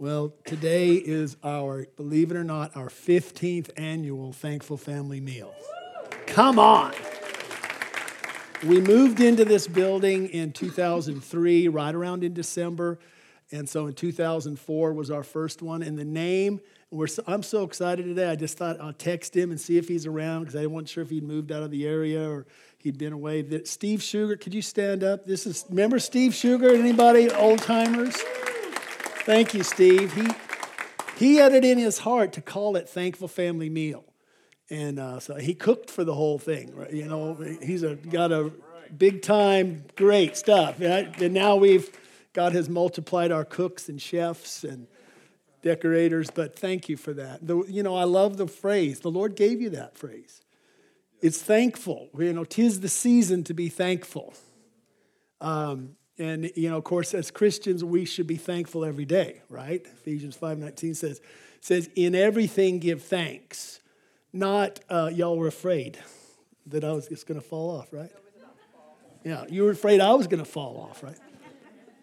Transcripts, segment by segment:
Well, today is our, believe it or not, our 15th annual Thankful Family Meal. Come on. We moved into this building in 2003, right around in December. And so in 2004 was our first one. And the name, we're so, I'm so excited today. I just thought I'll text him and see if he's around because I wasn't sure if he'd moved out of the area or he'd been away. Steve Sugar, could you stand up? This is, remember Steve Sugar? Anybody, old timers? Thank you, Steve. He, he had it in his heart to call it Thankful Family Meal. And uh, so he cooked for the whole thing. Right? You know, he's a, got a big time, great stuff. And now we've, God has multiplied our cooks and chefs and decorators, but thank you for that. The, you know, I love the phrase. The Lord gave you that phrase. It's thankful. You know, tis the season to be thankful. Um, and you know, of course, as Christians, we should be thankful every day, right? Ephesians 5:19 says, says, in everything give thanks. Not uh, y'all were afraid that I was just gonna fall off, right? Yeah, you were afraid I was gonna fall off, right?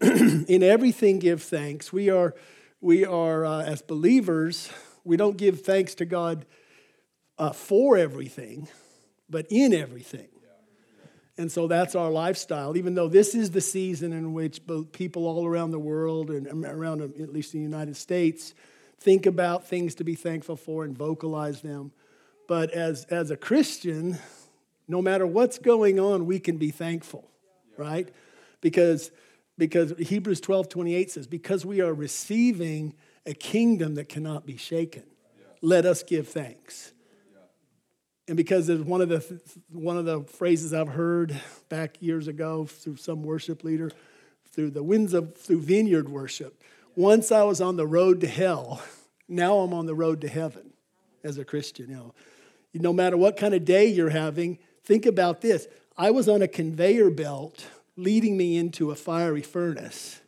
in everything give thanks. We are, we are uh, as believers, we don't give thanks to God uh, for everything, but in everything. And so that's our lifestyle, even though this is the season in which people all around the world and around um, at least the United States think about things to be thankful for and vocalize them. But as, as a Christian, no matter what's going on, we can be thankful, right? Because, because Hebrews 12 28 says, because we are receiving a kingdom that cannot be shaken, let us give thanks. And because it's one of the one of the phrases I've heard back years ago through some worship leader, through the winds of through vineyard worship. Once I was on the road to hell, now I'm on the road to heaven as a Christian. You know, no matter what kind of day you're having, think about this. I was on a conveyor belt leading me into a fiery furnace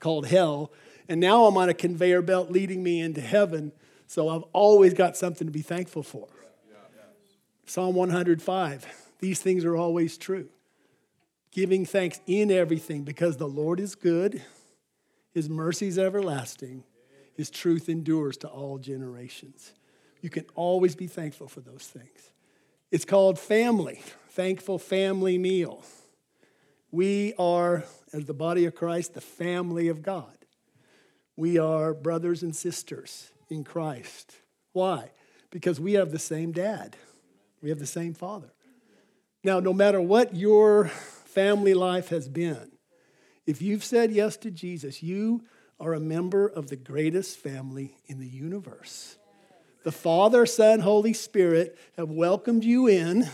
called hell, and now I'm on a conveyor belt leading me into heaven. So I've always got something to be thankful for. Psalm 105 these things are always true. Giving thanks in everything because the Lord is good, His mercy is everlasting, His truth endures to all generations. You can always be thankful for those things. It's called family, thankful family meal. We are, as the body of Christ, the family of God. We are brothers and sisters in Christ. Why? Because we have the same dad. We have the same Father. Now, no matter what your family life has been, if you've said yes to Jesus, you are a member of the greatest family in the universe. The Father, Son, Holy Spirit have welcomed you in,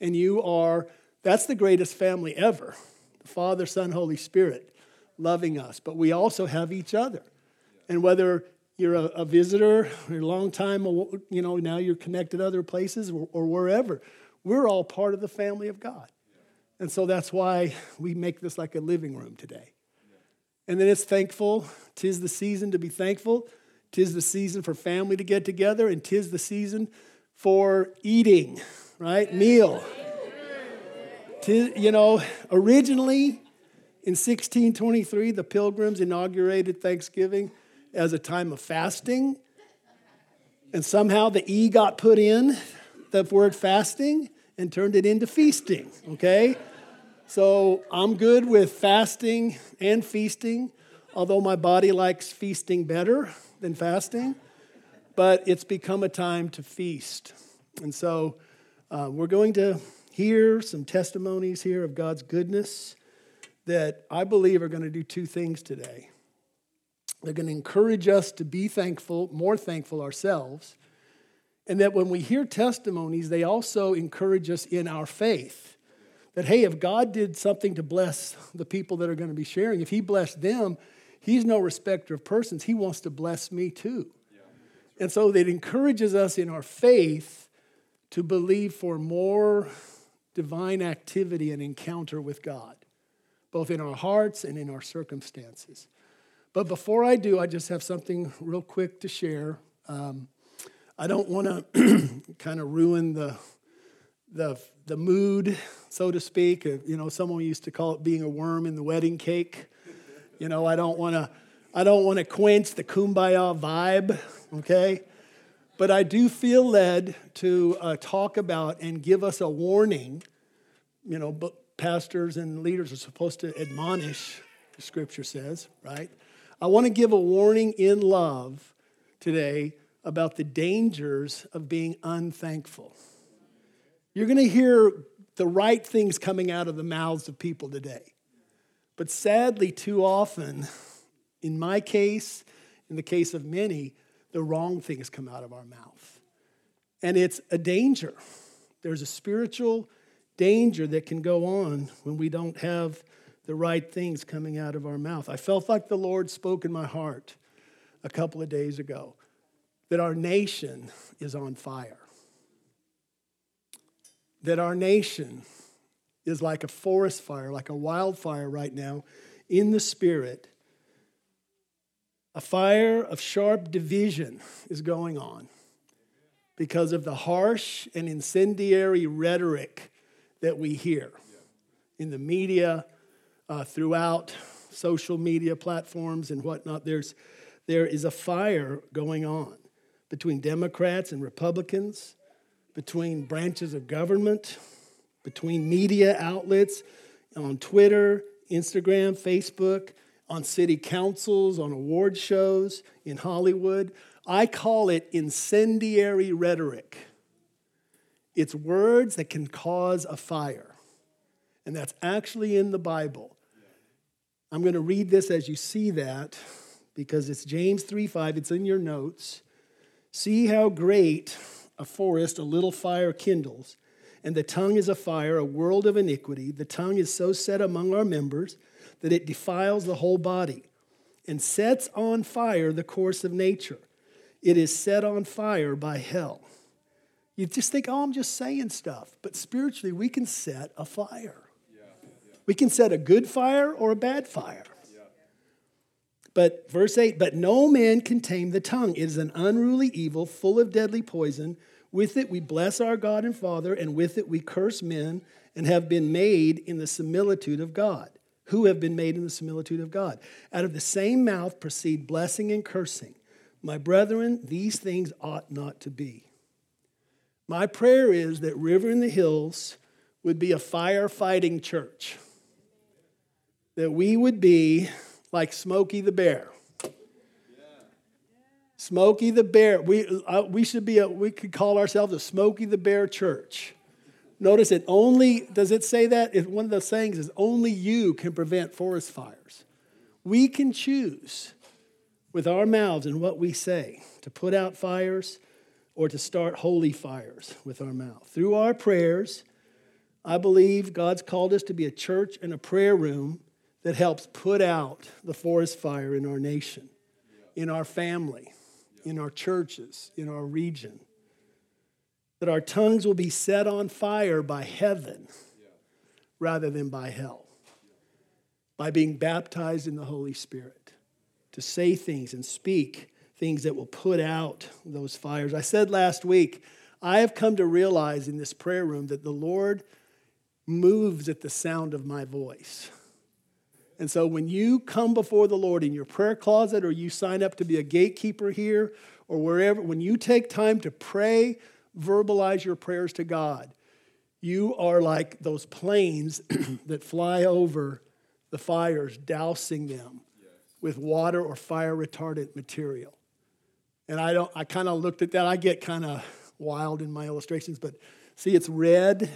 and you are, that's the greatest family ever. The Father, Son, Holy Spirit loving us. But we also have each other. And whether you're a, a visitor, you're a long time, you know, now you're connected other places or, or wherever. We're all part of the family of God. And so that's why we make this like a living room today. And then it's thankful. Tis the season to be thankful. Tis the season for family to get together, and tis the season for eating, right? Meal. Tis, you know, originally in 1623, the pilgrims inaugurated Thanksgiving as a time of fasting. And somehow the E got put in, the word fasting, and turned it into feasting, okay? So I'm good with fasting and feasting, although my body likes feasting better than fasting. But it's become a time to feast. And so uh, we're going to hear some testimonies here of God's goodness that I believe are going to do two things today. They're going to encourage us to be thankful, more thankful ourselves. And that when we hear testimonies, they also encourage us in our faith. That, hey, if God did something to bless the people that are going to be sharing, if He blessed them, He's no respecter of persons. He wants to bless me too. And so it encourages us in our faith to believe for more divine activity and encounter with God, both in our hearts and in our circumstances. But before I do, I just have something real quick to share. Um, I don't want to kind of ruin the, the, the mood, so to speak. You know, someone used to call it being a worm in the wedding cake. You know, I don't want to. I don't want to quench the kumbaya vibe, okay? But I do feel led to uh, talk about and give us a warning. You know, but pastors and leaders are supposed to admonish, the scripture says, right? I want to give a warning in love today about the dangers of being unthankful. You're going to hear the right things coming out of the mouths of people today. But sadly, too often, in my case, in the case of many, the wrong things come out of our mouth. And it's a danger. There's a spiritual danger that can go on when we don't have the right things coming out of our mouth. I felt like the Lord spoke in my heart a couple of days ago that our nation is on fire. That our nation is like a forest fire, like a wildfire right now in the spirit. A fire of sharp division is going on because of the harsh and incendiary rhetoric that we hear in the media, uh, throughout social media platforms and whatnot. There's, there is a fire going on between Democrats and Republicans, between branches of government, between media outlets, on Twitter, Instagram, Facebook, on city councils, on award shows, in Hollywood. I call it incendiary rhetoric. It's words that can cause a fire. And that's actually in the Bible. I'm going to read this as you see that because it's James 3 5. It's in your notes. See how great a forest a little fire kindles. And the tongue is a fire, a world of iniquity. The tongue is so set among our members that it defiles the whole body and sets on fire the course of nature. It is set on fire by hell. You just think, oh, I'm just saying stuff. But spiritually, we can set a fire. We can set a good fire or a bad fire. But verse 8, but no man can tame the tongue. It is an unruly evil, full of deadly poison. With it we bless our God and Father, and with it we curse men and have been made in the similitude of God who have been made in the similitude of God. Out of the same mouth proceed blessing and cursing. My brethren, these things ought not to be. My prayer is that River in the Hills would be a firefighting church, that we would be like Smokey the Bear. Smokey the Bear. We, uh, we should be, a, we could call ourselves a Smokey the Bear church. Notice it only, does it say that? If one of the sayings is only you can prevent forest fires. We can choose with our mouths and what we say to put out fires or to start holy fires with our mouth. Through our prayers, I believe God's called us to be a church and a prayer room that helps put out the forest fire in our nation, in our family, in our churches, in our region that our tongues will be set on fire by heaven rather than by hell, by being baptized in the Holy Spirit, to say things and speak things that will put out those fires. I said last week, I have come to realize in this prayer room that the Lord moves at the sound of my voice. And so when you come before the Lord in your prayer closet or you sign up to be a gatekeeper here or wherever, when you take time to pray verbalize your prayers to God, you are like those planes that fly over the fires, dousing them with water or fire retardant material. And I don't I kind of looked at that. I get kind of wild in my illustrations, but see it's red.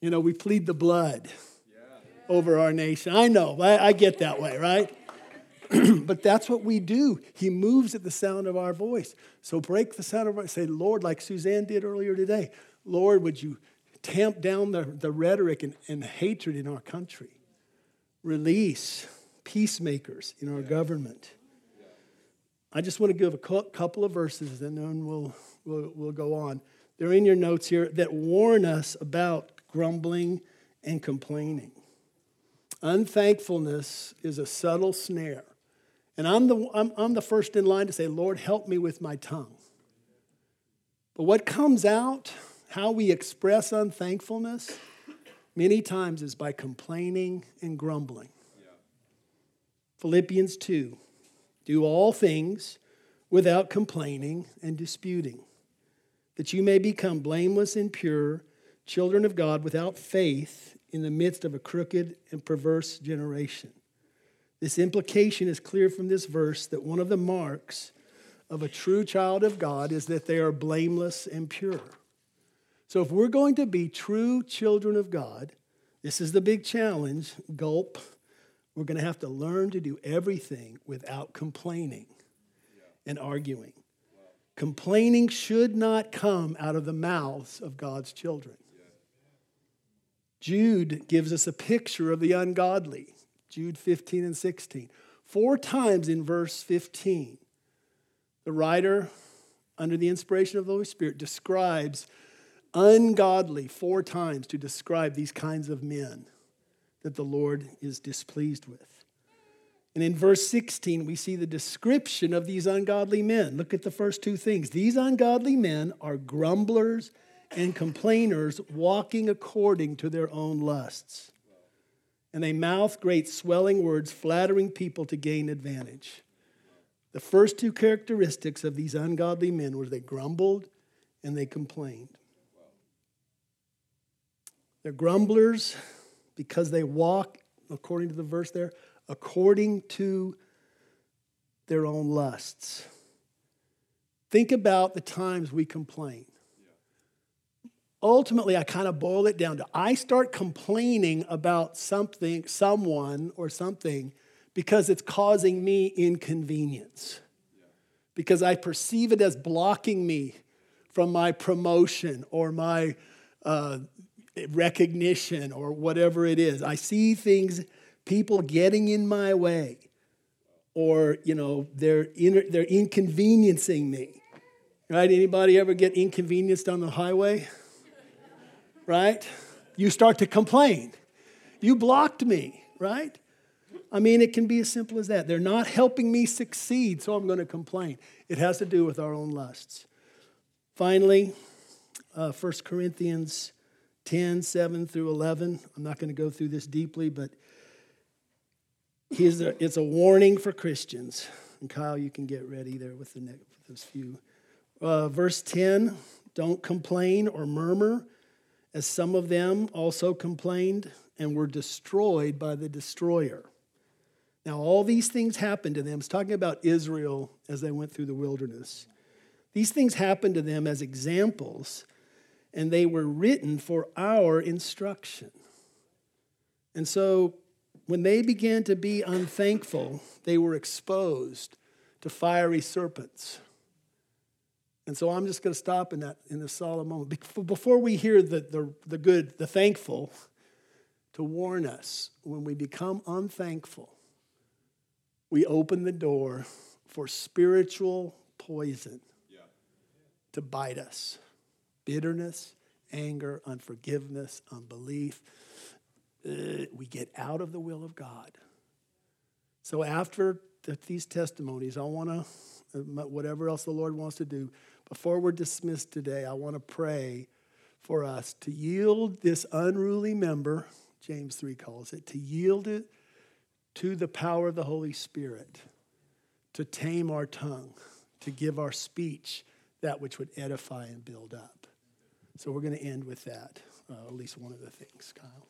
You know, we plead the blood over our nation. I know, I, I get that way, right? but that's what we do. He moves at the sound of our voice. So break the sound of our say, Lord, like Suzanne did earlier today, Lord, would you tamp down the, the rhetoric and, and hatred in our country? Release peacemakers in our government. I just want to give a couple of verses and then we'll, we'll, we'll go on. They're in your notes here that warn us about grumbling and complaining. Unthankfulness is a subtle snare and I'm the, I'm, I'm the first in line to say, Lord, help me with my tongue. But what comes out, how we express unthankfulness, many times is by complaining and grumbling. Yeah. Philippians 2 Do all things without complaining and disputing, that you may become blameless and pure, children of God without faith in the midst of a crooked and perverse generation. This implication is clear from this verse that one of the marks of a true child of God is that they are blameless and pure. So, if we're going to be true children of God, this is the big challenge gulp. We're going to have to learn to do everything without complaining and arguing. Complaining should not come out of the mouths of God's children. Jude gives us a picture of the ungodly. Jude 15 and 16. Four times in verse 15, the writer, under the inspiration of the Holy Spirit, describes ungodly four times to describe these kinds of men that the Lord is displeased with. And in verse 16, we see the description of these ungodly men. Look at the first two things. These ungodly men are grumblers and complainers walking according to their own lusts. And they mouth great swelling words, flattering people to gain advantage. The first two characteristics of these ungodly men were they grumbled and they complained. They're grumblers because they walk, according to the verse there, according to their own lusts. Think about the times we complain. Ultimately, I kind of boil it down to I start complaining about something, someone, or something because it's causing me inconvenience. Because I perceive it as blocking me from my promotion or my uh, recognition or whatever it is. I see things, people getting in my way, or you know, they're they're inconveniencing me. Right? Anybody ever get inconvenienced on the highway? Right? You start to complain. You blocked me, right? I mean, it can be as simple as that. They're not helping me succeed, so I'm going to complain. It has to do with our own lusts. Finally, uh, 1 Corinthians 10, 7 through 11. I'm not going to go through this deeply, but a, it's a warning for Christians. And Kyle, you can get ready there with the next those few. Uh, verse 10 Don't complain or murmur, as some of them also complained and were destroyed by the destroyer. Now, all these things happened to them. It's talking about Israel as they went through the wilderness. These things happened to them as examples and they were written for our instruction. And so when they began to be unthankful, they were exposed to fiery serpents. And so I'm just going to stop in that in this solemn moment. Before we hear the, the, the good, the thankful, to warn us when we become unthankful, we open the door for spiritual poison yeah. to bite us bitterness, anger, unforgiveness, unbelief. Uh, we get out of the will of God. So after these testimonies, I want to, uh, whatever else the Lord wants to do, before we're dismissed today, I want to pray for us to yield this unruly member, James 3 calls it, to yield it to the power of the Holy Spirit, to tame our tongue, to give our speech that which would edify and build up. So we're going to end with that, uh, at least one of the things, Kyle.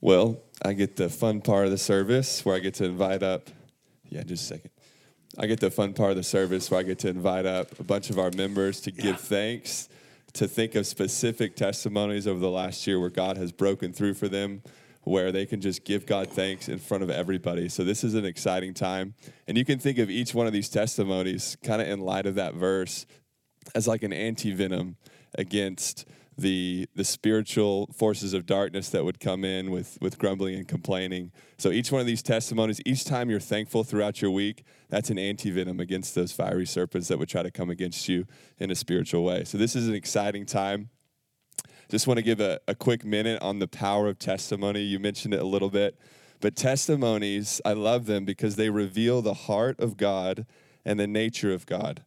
Well, I get the fun part of the service where I get to invite up, yeah, just a second. I get the fun part of the service where I get to invite up a bunch of our members to yeah. give thanks, to think of specific testimonies over the last year where God has broken through for them, where they can just give God thanks in front of everybody. So this is an exciting time. And you can think of each one of these testimonies kind of in light of that verse as like an anti-venom against the the spiritual forces of darkness that would come in with with grumbling and complaining. So each one of these testimonies, each time you're thankful throughout your week, that's an anti-venom against those fiery serpents that would try to come against you in a spiritual way. So this is an exciting time. Just want to give a, a quick minute on the power of testimony. You mentioned it a little bit. But testimonies, I love them because they reveal the heart of God and the nature of God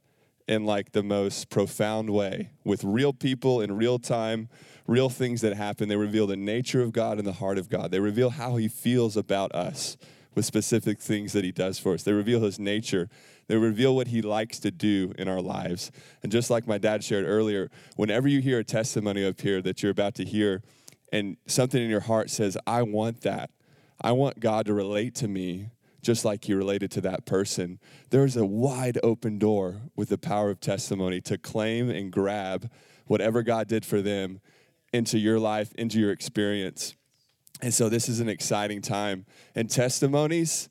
in like the most profound way with real people in real time, real things that happen. They reveal the nature of God and the heart of God. They reveal how he feels about us with specific things that He does for us. They reveal His nature, they reveal what He likes to do in our lives. And just like my dad shared earlier, whenever you hear a testimony up here that you're about to hear, and something in your heart says, I want that, I want God to relate to me just like you related to that person, there's a wide open door with the power of testimony to claim and grab whatever God did for them into your life, into your experience. And so this is an exciting time. And testimonies,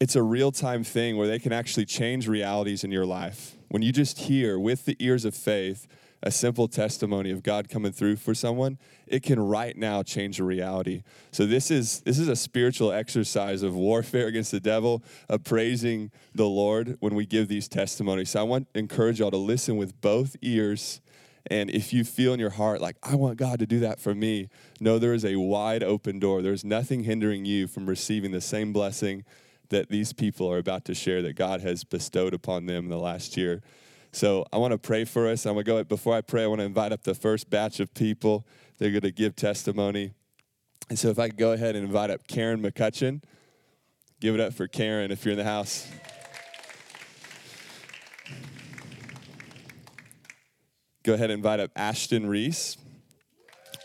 it's a real time thing where they can actually change realities in your life. When you just hear with the ears of faith a simple testimony of God coming through for someone, it can right now change a reality. So this is this is a spiritual exercise of warfare against the devil, of praising the Lord when we give these testimonies. So I want to encourage y'all to listen with both ears. And if you feel in your heart like, I want God to do that for me, know there is a wide open door. There's nothing hindering you from receiving the same blessing that these people are about to share that God has bestowed upon them in the last year. So I want to pray for us. I'm going to go, before I pray, I want to invite up the first batch of people. They're going to give testimony. And so if I could go ahead and invite up Karen McCutcheon. Give it up for Karen if you're in the house. Go ahead and invite up Ashton Reese.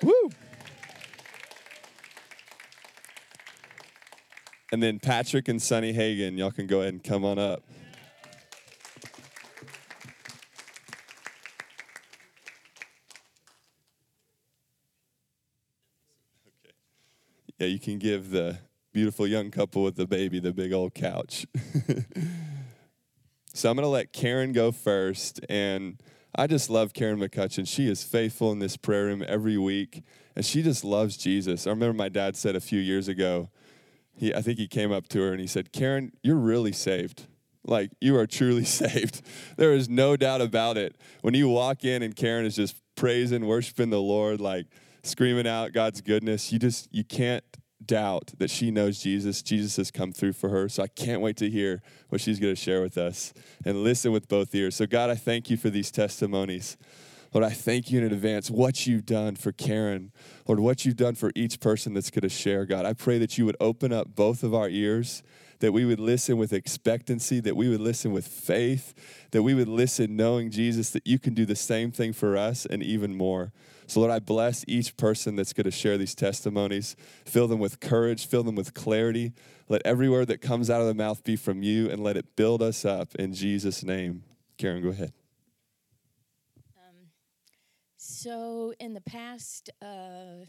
Woo! And then Patrick and Sonny Hagan, y'all can go ahead and come on up. Yeah, you can give the beautiful young couple with the baby the big old couch. so I'm going to let Karen go first. And I just love Karen McCutcheon. She is faithful in this prayer room every week, and she just loves Jesus. I remember my dad said a few years ago, he, I think he came up to her and he said, Karen, you're really saved. Like, you are truly saved. There is no doubt about it. When you walk in and Karen is just praising, worshiping the Lord, like screaming out God's goodness, you just, you can't doubt that she knows Jesus. Jesus has come through for her. So I can't wait to hear what she's going to share with us and listen with both ears. So, God, I thank you for these testimonies. Lord, I thank you in advance what you've done for Karen. Lord, what you've done for each person that's going to share, God. I pray that you would open up both of our ears, that we would listen with expectancy, that we would listen with faith, that we would listen knowing, Jesus, that you can do the same thing for us and even more. So, Lord, I bless each person that's going to share these testimonies. Fill them with courage, fill them with clarity. Let every word that comes out of the mouth be from you, and let it build us up in Jesus' name. Karen, go ahead. So, in the past uh,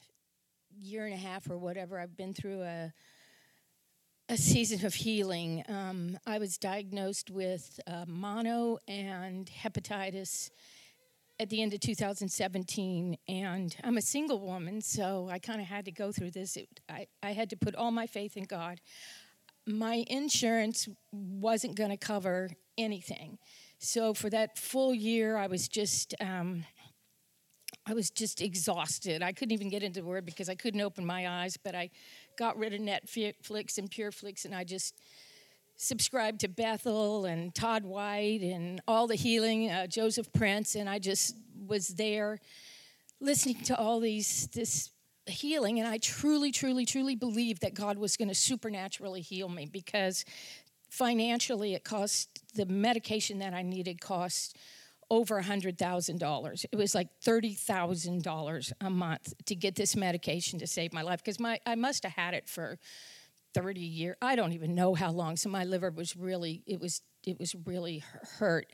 year and a half or whatever, I've been through a a season of healing. Um, I was diagnosed with uh, mono and hepatitis at the end of 2017, and I'm a single woman, so I kind of had to go through this. It, I, I had to put all my faith in God. My insurance wasn't going to cover anything. So for that full year, I was just um, I was just exhausted. I couldn't even get into the word because I couldn't open my eyes, but I got rid of Netflix and PureFlix and I just subscribed to Bethel and Todd White and all the healing, uh, Joseph Prince, and I just was there listening to all these, this healing, and I truly, truly, truly believed that God was going to supernaturally heal me because financially it cost the medication that I needed cost over $100,000. It was like $30,000 a month to get this medication to save my life because my I must have had it for 30 years. I don't even know how long. So my liver was really it was it was really hurt.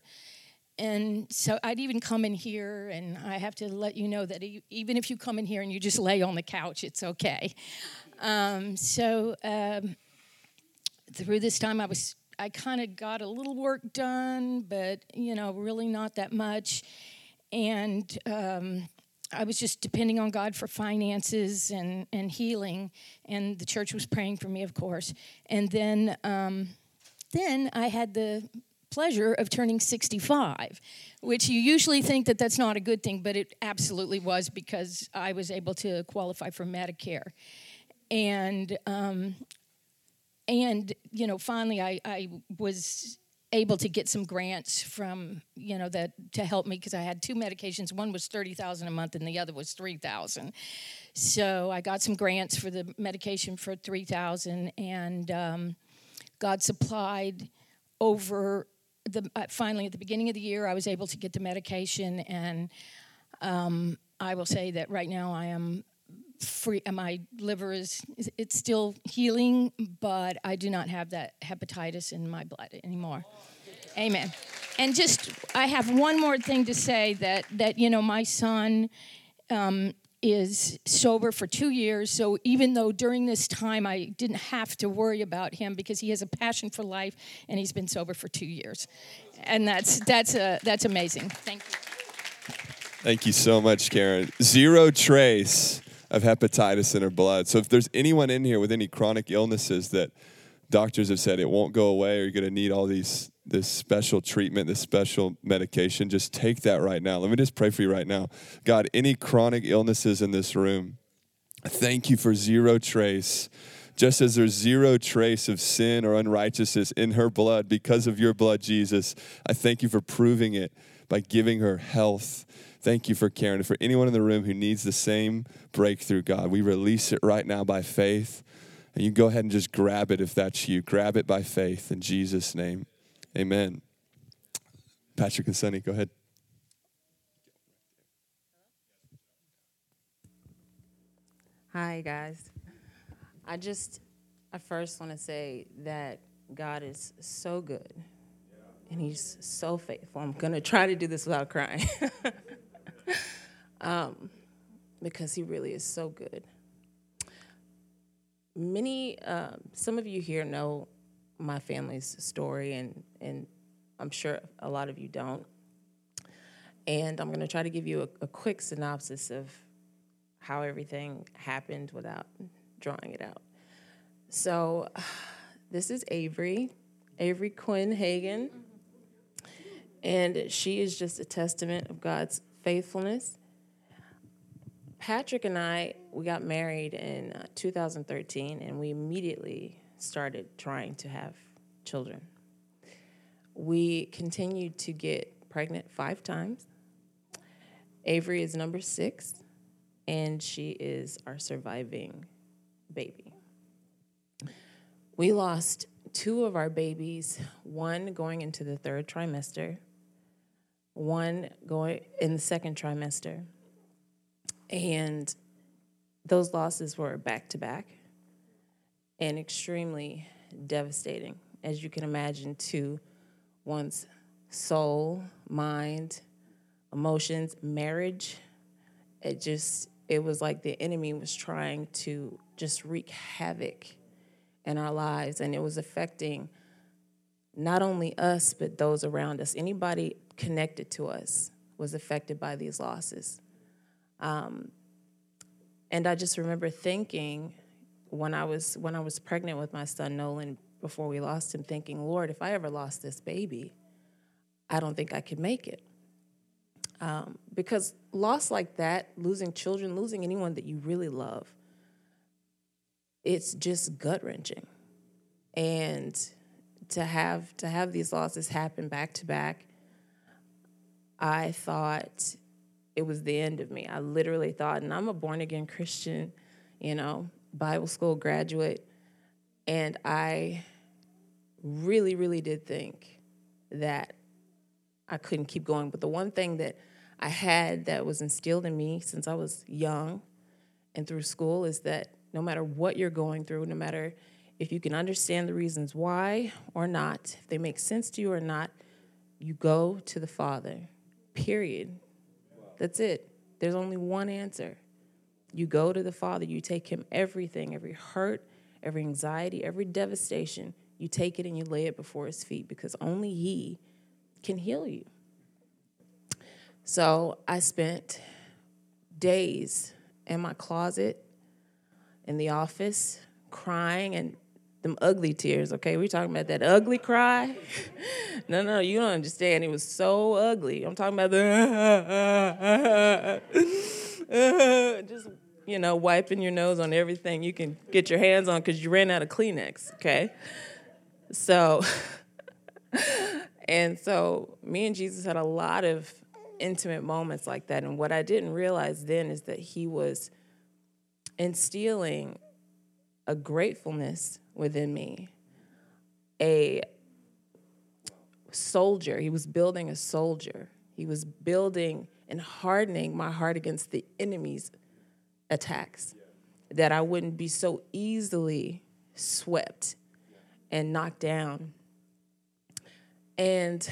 And so I'd even come in here, and I have to let you know that even if you come in here and you just lay on the couch, it's okay. Um, so um, through this time, I was I kind of got a little work done, but you know, really not that much. And um, I was just depending on God for finances and, and healing, and the church was praying for me, of course. And then, um, then I had the pleasure of turning 65, which you usually think that that's not a good thing, but it absolutely was because I was able to qualify for Medicare. And um, and you know finally I, I was able to get some grants from you know that to help me because I had two medications. One was thirty thousand a month, and the other was three thousand. So I got some grants for the medication for three thousand, and um, God supplied over the uh, finally at the beginning of the year. I was able to get the medication, and um, I will say that right now I am free my liver is it's still healing but i do not have that hepatitis in my blood anymore. Amen. And just i have one more thing to say that that you know my son um, is sober for two years so even though during this time i didn't have to worry about him because he has a passion for life and he's been sober for two years. And that's that's a that's amazing. Thank you. Thank you so much, Karen. Zero trace of hepatitis in her blood. So if there's anyone in here with any chronic illnesses that doctors have said it won't go away or you're going to need all these this special treatment, this special medication, just take that right now. Let me just pray for you right now. God, any chronic illnesses in this room, thank you for zero trace. Just as there's zero trace of sin or unrighteousness in her blood because of your blood, Jesus, I thank you for proving it by giving her health Thank you for Karen. For anyone in the room who needs the same breakthrough, God, we release it right now by faith. And you go ahead and just grab it if that's you. Grab it by faith in Jesus' name. Amen. Patrick and Sunny, go ahead. Hi, guys. I just, I first want to say that God is so good and He's so faithful. I'm going to try to do this without crying. um, because he really is so good. Many, uh, some of you here know my family's story, and, and I'm sure a lot of you don't. And I'm going to try to give you a, a quick synopsis of how everything happened without drawing it out. So, this is Avery, Avery Quinn Hagen. And she is just a testament of God's faithfulness. Patrick and I, we got married in uh, 2013, and we immediately started trying to have children. We continued to get pregnant five times. Avery is number six, and she is our surviving baby. We lost two of our babies, one going into the third trimester, one going in the second trimester. And those losses were back to back and extremely devastating, as you can imagine, to one's soul, mind, emotions, marriage. It just, it was like the enemy was trying to just wreak havoc in our lives, and it was affecting not only us, but those around us. Anybody connected to us was affected by these losses. Um, and I just remember thinking when I was when I was pregnant with my son Nolan before we lost him, thinking, Lord, if I ever lost this baby, I don't think I could make it. Um, because loss like that, losing children, losing anyone that you really love, it's just gut wrenching. And to have to have these losses happen back to back I thought it was the end of me. I literally thought, and I'm a born again Christian, you know, Bible school graduate, and I really, really did think that I couldn't keep going. But the one thing that I had that was instilled in me since I was young and through school is that no matter what you're going through, no matter if you can understand the reasons why or not, if they make sense to you or not, you go to the Father Period. That's it. There's only one answer. You go to the Father, you take Him everything, every hurt, every anxiety, every devastation, you take it and you lay it before His feet because only He can heal you. So I spent days in my closet, in the office, crying and them ugly tears, okay? We're talking about that ugly cry. no, no, you don't understand. It was so ugly. I'm talking about the just you know, wiping your nose on everything you can get your hands on because you ran out of Kleenex, okay? So And so me and Jesus had a lot of intimate moments like that. And what I didn't realize then is that he was instilling a gratefulness within me, a soldier. He was building a soldier. He was building and hardening my heart against the enemy's attacks, that I wouldn't be so easily swept and knocked down. And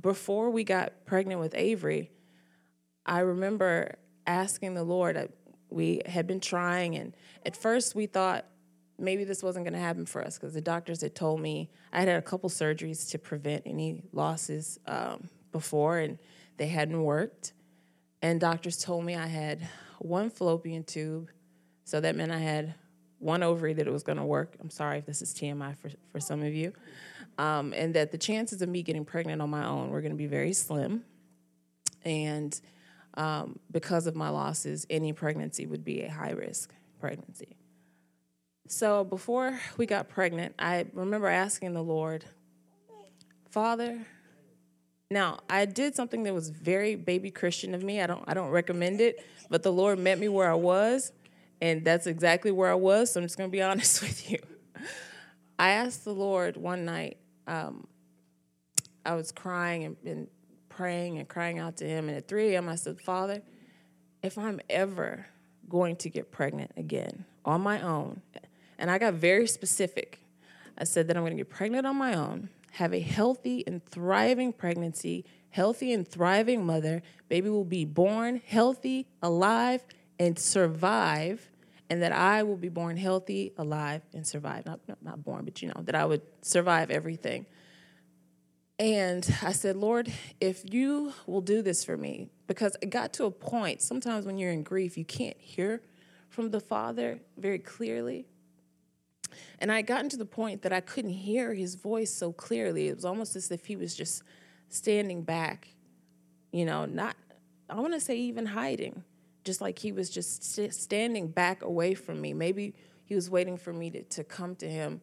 before we got pregnant with Avery, I remember asking the Lord, we had been trying, and at first we thought maybe this wasn't going to happen for us because the doctors had told me I had had a couple surgeries to prevent any losses um, before, and they hadn't worked. And doctors told me I had one fallopian tube, so that meant I had one ovary that it was going to work. I'm sorry if this is TMI for, for some of you. Um, and that the chances of me getting pregnant on my own were going to be very slim. And um, because of my losses, any pregnancy would be a high risk pregnancy. So before we got pregnant, I remember asking the Lord, Father, now I did something that was very baby Christian of me. I don't I don't recommend it, but the Lord met me where I was, and that's exactly where I was. So I'm just gonna be honest with you. I asked the Lord one night. Um, I was crying and, and praying and crying out to Him, and at 3 a.m. I said, Father, if I'm ever going to get pregnant again on my own and I got very specific. I said that I'm going to get pregnant on my own, have a healthy and thriving pregnancy, healthy and thriving mother. Baby will be born healthy, alive, and survive. And that I will be born healthy, alive, and survive. Not, not, born, but you know, that I would survive everything. And I said, Lord, if you will do this for me, because it got to a point, sometimes when you're in grief, you can't hear from the Father very clearly. And I had gotten to the point that I couldn't hear his voice so clearly. It was almost as if he was just standing back, you know, not, I want to say even hiding, just like he was just st- standing back away from me. Maybe he was waiting for me to, to come to him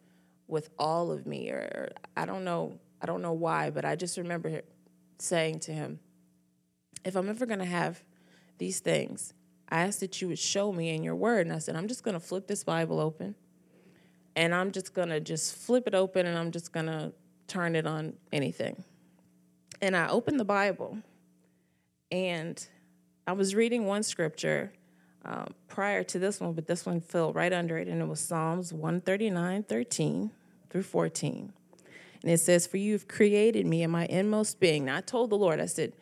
with all of me, or, or I don't know, I don't know why, but I just remember saying to him, if I'm ever going to have these things, I ask that you would show me in your word. And I said, I'm just going to flip this Bible open and I'm just gonna just flip it open and I'm just gonna turn it on anything. And I opened the Bible and I was reading one scripture um, prior to this one, but this one fell right under it, and it was Psalms 139 13 through 14. And it says, For you've created me in my inmost being. Now I told the Lord, I said,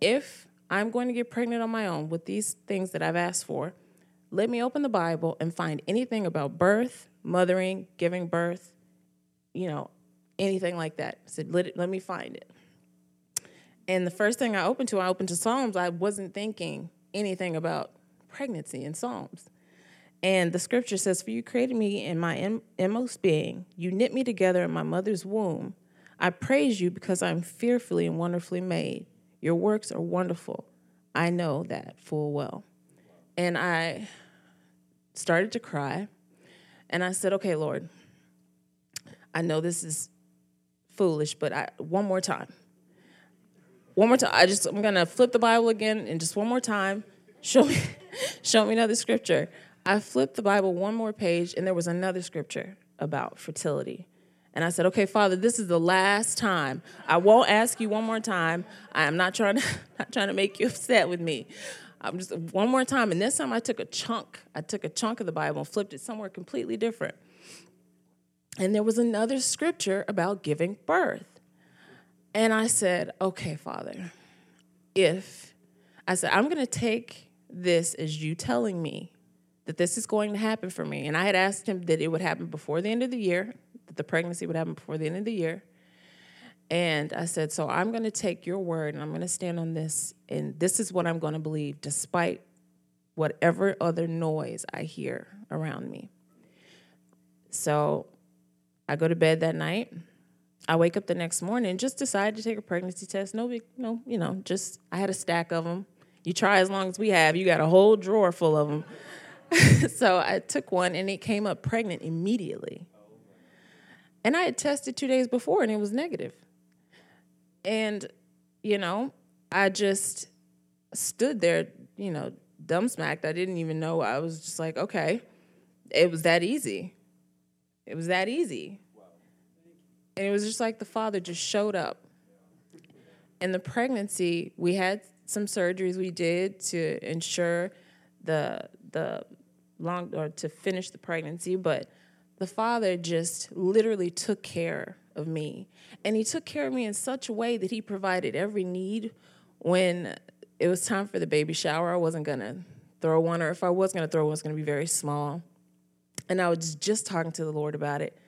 if I'm going to get pregnant on my own with these things that I've asked for, let me open the Bible and find anything about birth, mothering, giving birth, you know, anything like that. I said, let, it, let me find it. And the first thing I opened to, I opened to Psalms. I wasn't thinking anything about pregnancy in Psalms. And the scripture says, For you created me in my inmost being, you knit me together in my mother's womb. I praise you because I'm fearfully and wonderfully made. Your works are wonderful. I know that full well. And I started to cry. And I said, okay, Lord, I know this is foolish, but I, one more time. One more time. I just I'm gonna flip the Bible again and just one more time. Show me, show me another scripture. I flipped the Bible one more page and there was another scripture about fertility. And I said, okay, Father, this is the last time. I won't ask you one more time. I am not trying to not trying to make you upset with me. I'm just one more time. And this time I took a chunk. I took a chunk of the Bible and flipped it somewhere completely different. And there was another scripture about giving birth. And I said, okay, Father, if I said, I'm going to take this as you telling me that this is going to happen for me. And I had asked him that it would happen before the end of the year, that the pregnancy would happen before the end of the year. And I said, So I'm going to take your word and I'm going to stand on this. And this is what I'm going to believe, despite whatever other noise I hear around me. So I go to bed that night. I wake up the next morning, just decide to take a pregnancy test. No big, no, you know, just I had a stack of them. You try as long as we have, you got a whole drawer full of them. so I took one and it came up pregnant immediately. And I had tested two days before and it was negative. And, you know, I just stood there, you know, dumb smacked. I didn't even know. I was just like, okay, it was that easy. It was that easy. And it was just like the father just showed up. In the pregnancy, we had some surgeries we did to ensure the the long or to finish the pregnancy, but the father just literally took care of me. And he took care of me in such a way that he provided every need when it was time for the baby shower. I wasn't gonna throw one, or if I was gonna throw one, it was gonna be very small. And I was just talking to the Lord about it.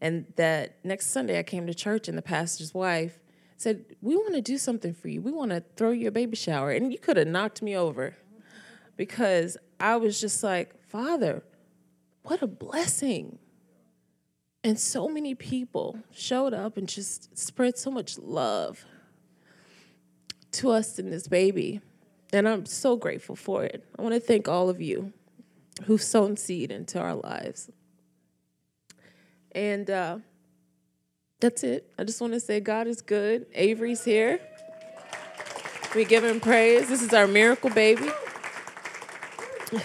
And that next Sunday I came to church and the pastor's wife said, We want to do something for you. We want to throw you a baby shower. And you could have knocked me over because I was just like, Father, what a blessing. And so many people showed up and just spread so much love to us and this baby. And I'm so grateful for it. I want to thank all of you who've sown seed into our lives. And uh, that's it. I just want to say God is good. Avery's here. We give him praise. This is our miracle baby. Good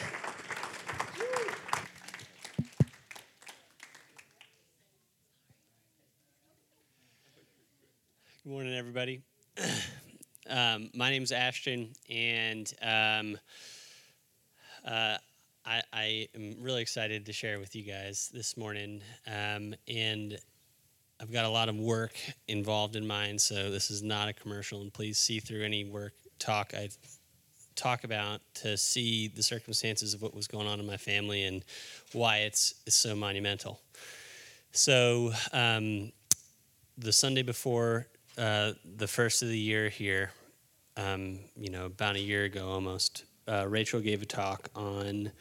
morning, everybody. um, my name is Ashton, and um, uh, I, I, am really excited to share with you guys this morning. Um, and I've got a lot of work involved in mine, so this is not a commercial. And please see through any work talk I talk about to see the circumstances of what was going on in my family and why it's, it's so monumental. So, um, the Sunday before uh, the first of the year here, um, you know, about a year ago almost, uh, Rachel gave a talk on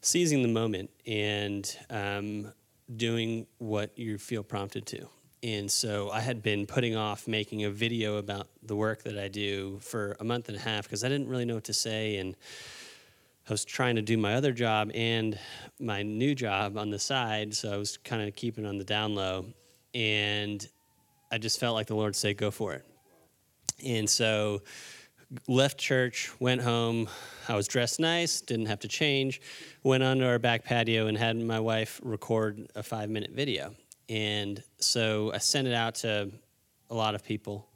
seizing the moment and um, doing what you feel prompted to. And so I had been putting off making a video about the work that I do for a month and a half because I didn't really know what to say. And I was trying to do my other job and my new job on the side. So I was kind of keeping on the down low. And I just felt like the Lord said, go for it. And so left church, went home. I was dressed nice, didn't have to change. Went onto our back patio and had my wife record a five minute video. And so I sent it out to a lot of people,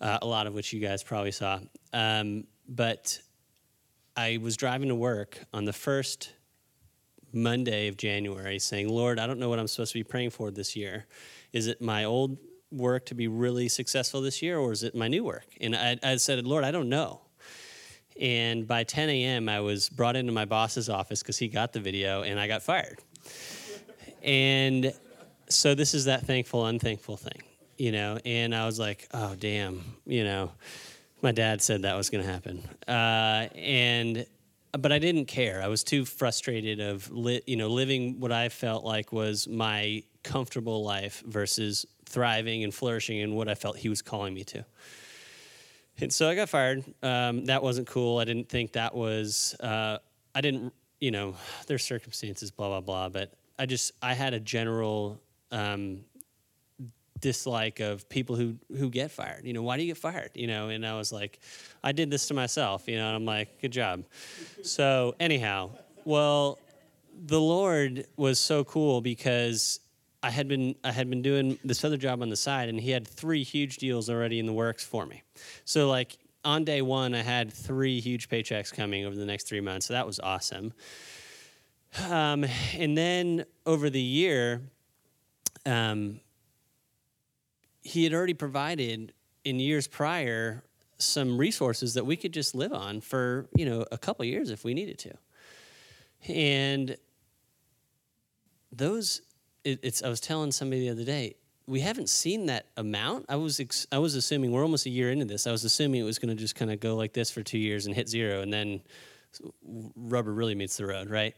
uh, a lot of which you guys probably saw. Um, but I was driving to work on the first Monday of January saying, Lord, I don't know what I'm supposed to be praying for this year. Is it my old work to be really successful this year, or is it my new work? And I, I said, Lord, I don't know. And by 10 a.m., I was brought into my boss's office because he got the video and I got fired. and so this is that thankful, unthankful thing, you know? And I was like, oh, damn, you know, my dad said that was going to happen. Uh, and, but I didn't care. I was too frustrated of, li- you know, living what I felt like was my comfortable life versus thriving and flourishing in what I felt he was calling me to. And so I got fired. Um, that wasn't cool. I didn't think that was, uh, I didn't, you know, there's circumstances, blah, blah, blah. But I just, I had a general um, dislike of people who, who get fired. You know, why do you get fired? You know, and I was like, I did this to myself, you know, and I'm like, good job. So, anyhow, well, the Lord was so cool because I had been I had been doing this other job on the side, and he had three huge deals already in the works for me. So like on day one, I had three huge paychecks coming over the next three months. So that was awesome. Um, and then over the year, um, he had already provided in years prior some resources that we could just live on for you know a couple years if we needed to. And those it, it's I was telling somebody the other day we haven't seen that amount. I was ex- I was assuming we're almost a year into this. I was assuming it was going to just kind of go like this for two years and hit zero, and then rubber really meets the road, right?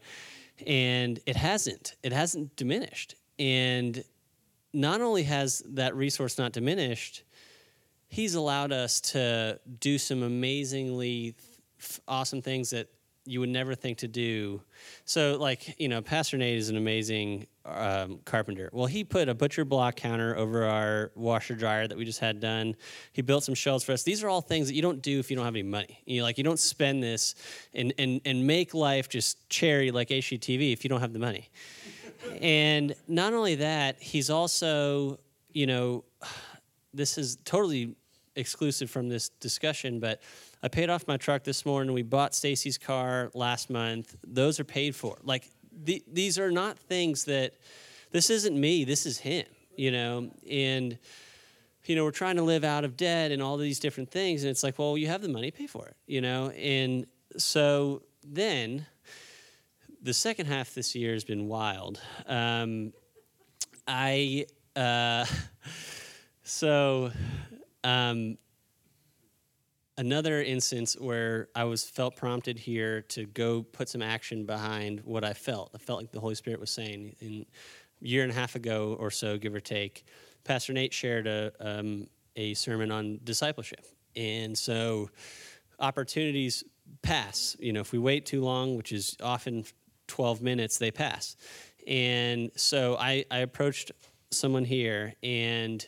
And it hasn't. It hasn't diminished. And not only has that resource not diminished, he's allowed us to do some amazingly awesome things that you would never think to do. So, like, you know, Pastor Nate is an amazing um, carpenter. Well, he put a butcher block counter over our washer dryer that we just had done. He built some shelves for us. These are all things that you don't do if you don't have any money. You know, like you don't spend this and and and make life just cherry like HGTV if you don't have the money. and not only that, he's also, you know, this is totally exclusive from this discussion, but I paid off my truck this morning. We bought Stacy's car last month. Those are paid for. Like the, these are not things that this isn't me. This is him. You know, and you know we're trying to live out of debt and all these different things, and it's like, well, you have the money, pay for it. You know, and so then the second half this year has been wild. Um, I uh, so um, another instance where I was felt prompted here to go put some action behind what I felt. I felt like the Holy Spirit was saying. In a year and a half ago or so, give or take, Pastor Nate shared a um, a sermon on discipleship, and so opportunities pass. You know, if we wait too long, which is often 12 minutes, they pass. And so I, I approached someone here and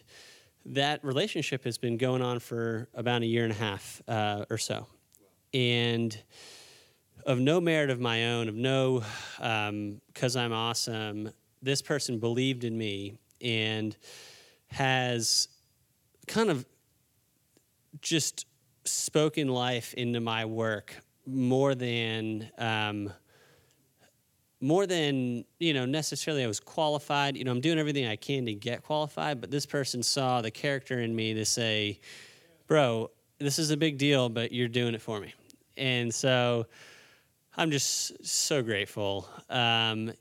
that relationship has been going on for about a year and a half uh, or so. And of no merit of my own, of no, because um, I'm awesome, this person believed in me and has kind of just spoken life into my work more than um, more than you know necessarily i was qualified. You know i'm doing everything i can to get qualified but this person saw the character in me to say bro this is a big deal but you're doing it for me. And so i'm just so grateful um,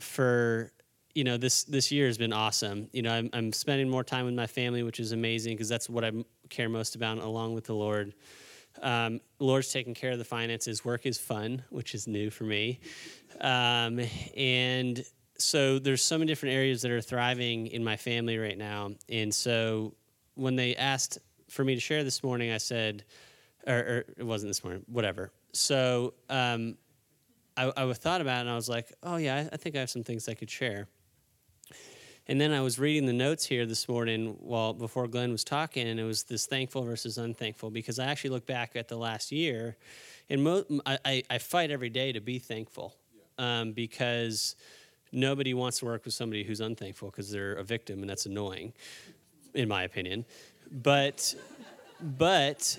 for you know this this year has been awesome. You know i'm, I'm spending more time with my family which is amazing because that's what i care most about along with the lord um, Lord's taking care of the finances. Work is fun, which is new for me. Um, and so there's so many different areas that are thriving in my family right now. And so when they asked for me to share this morning, I said, or, or it wasn't this morning, whatever. So um, I, I thought about it and I was like, oh, yeah, I, I think I have some things I could share. And then I was reading the notes here this morning while before Glenn was talking, and it was this thankful versus unthankful because I actually look back at the last year, and mo- I, I, fight every day to be thankful um, because nobody wants to work with somebody who's unthankful because they're a victim, and that's annoying, in my opinion. But, but,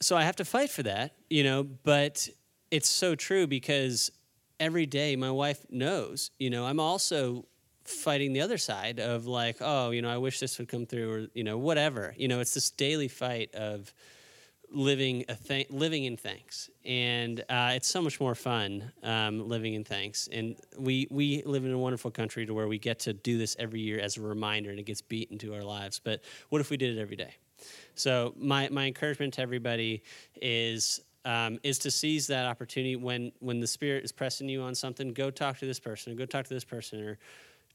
so I have to fight for that, you know. But it's so true because every day my wife knows, you know, I'm also fighting the other side of like, oh, you know, I wish this would come through, or you know, whatever. You know, it's this daily fight of living a th- living in thanks, and uh, it's so much more fun um, living in thanks. And we we live in a wonderful country to where we get to do this every year as a reminder, and it gets beat into our lives. But what if we did it every day? So my my encouragement to everybody is um, is to seize that opportunity when when the spirit is pressing you on something. Go talk to this person, or go talk to this person, or